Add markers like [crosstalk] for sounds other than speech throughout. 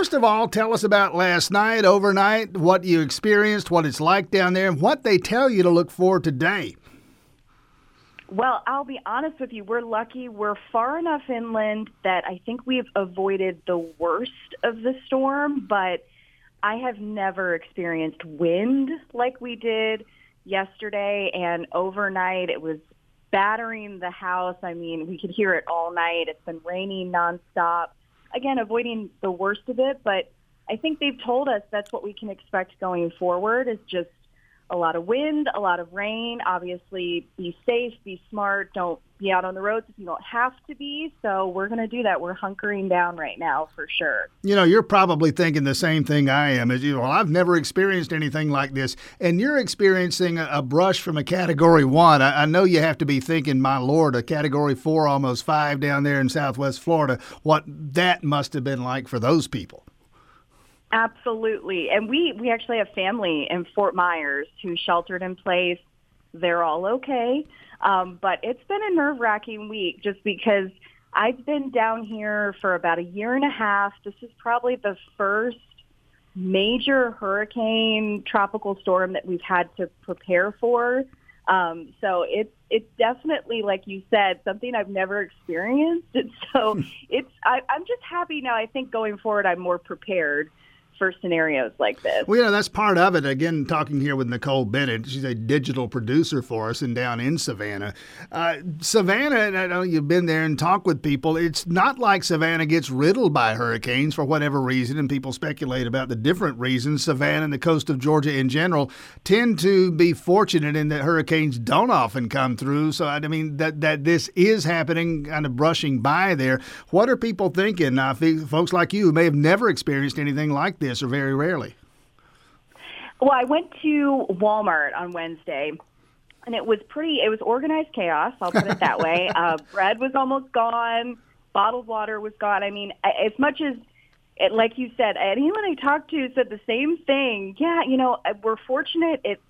First of all, tell us about last night, overnight, what you experienced, what it's like down there, and what they tell you to look for today. Well, I'll be honest with you. We're lucky. We're far enough inland that I think we've avoided the worst of the storm, but I have never experienced wind like we did yesterday and overnight. It was battering the house. I mean, we could hear it all night. It's been raining nonstop. Again, avoiding the worst of it, but I think they've told us that's what we can expect going forward is just a lot of wind, a lot of rain. Obviously, be safe, be smart. Don't be out on the roads if you don't have to be. So we're going to do that. We're hunkering down right now for sure. You know, you're probably thinking the same thing I am. As you, well, I've never experienced anything like this, and you're experiencing a, a brush from a Category One. I, I know you have to be thinking, my lord, a Category Four, almost five down there in Southwest Florida. What that must have been like for those people. Absolutely. And we, we actually have family in Fort Myers who sheltered in place. They're all okay. Um, but it's been a nerve wracking week just because I've been down here for about a year and a half. This is probably the first major hurricane tropical storm that we've had to prepare for. Um, so it's it's definitely like you said something I've never experienced. [laughs] And so it's I, I'm just happy now. I think going forward I'm more prepared for scenarios like this. Well, you know, that's part of it. Again, talking here with Nicole Bennett, she's a digital producer for us and down in Savannah. Uh, Savannah, I know you've been there and talked with people. It's not like Savannah gets riddled by hurricanes for whatever reason, and people speculate about the different reasons. Savannah and the coast of Georgia in general tend to be fortunate in that hurricanes don't often come through. So, I mean, that, that this is happening, kind of brushing by there. What are people thinking? Uh, folks like you who may have never experienced anything like this this, or very rarely? Well, I went to Walmart on Wednesday, and it was pretty. It was organized chaos. I'll put it that [laughs] way. Uh, bread was almost gone. Bottled water was gone. I mean, as much as it, like you said, anyone I talked to said the same thing. Yeah, you know, uh, we're fortunate it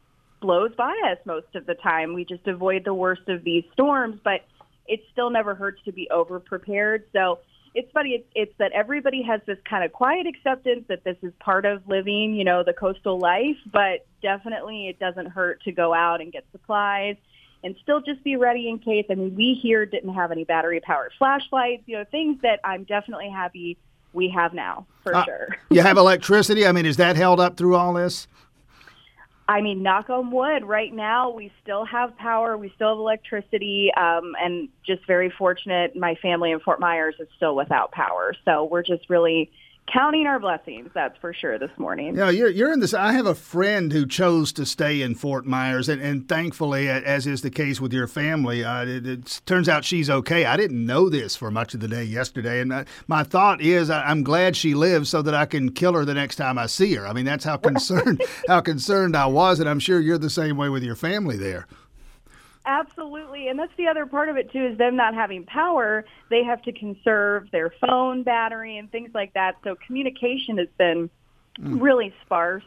blows by us most of the time. We just avoid the worst of these storms, but it still never hurts to be over prepared. So it's funny. It's, it's that everybody has this kind of quiet acceptance that this is part of living, you know, the coastal life. But definitely, it doesn't hurt to go out and get supplies and still just be ready in case. I mean, we here didn't have any battery powered flashlights, you know, things that I'm definitely happy we have now for uh, sure. you have electricity. I mean, is that held up through all this? I mean, knock on wood, right now we still have power, we still have electricity, um, and just very fortunate my family in Fort Myers is still without power. So we're just really counting our blessings. That's for sure this morning. Yeah, you're, you're in this. I have a friend who chose to stay in Fort Myers, and, and thankfully, as is the case with your family, uh, it, it, turns out she's okay. I didn't know this for much of the day yesterday, and uh, my thought is I, am glad she lives so that I can kill her the next time I see her. I mean, that's how [laughs] concerned how concerned I was, and I'm sure you're the same way with your family there. Absolutely. And that's the other part of it too is them not having power, they have to conserve their phone battery and things like that. So communication has been mm. really sparse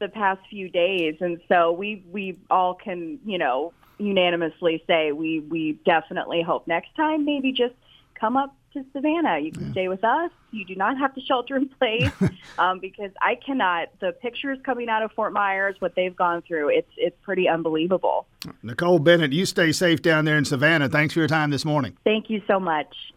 the past few days and so we we all can, you know, unanimously say we we definitely hope next time maybe just come up to Savannah. You can yeah. stay with us. You do not have to shelter in place [laughs] um, because I cannot. The pictures coming out of Fort Myers, what they've gone through, it's it's pretty unbelievable. Nicole Bennett, you stay safe down there in Savannah. Thanks for your time this morning. Thank you so much.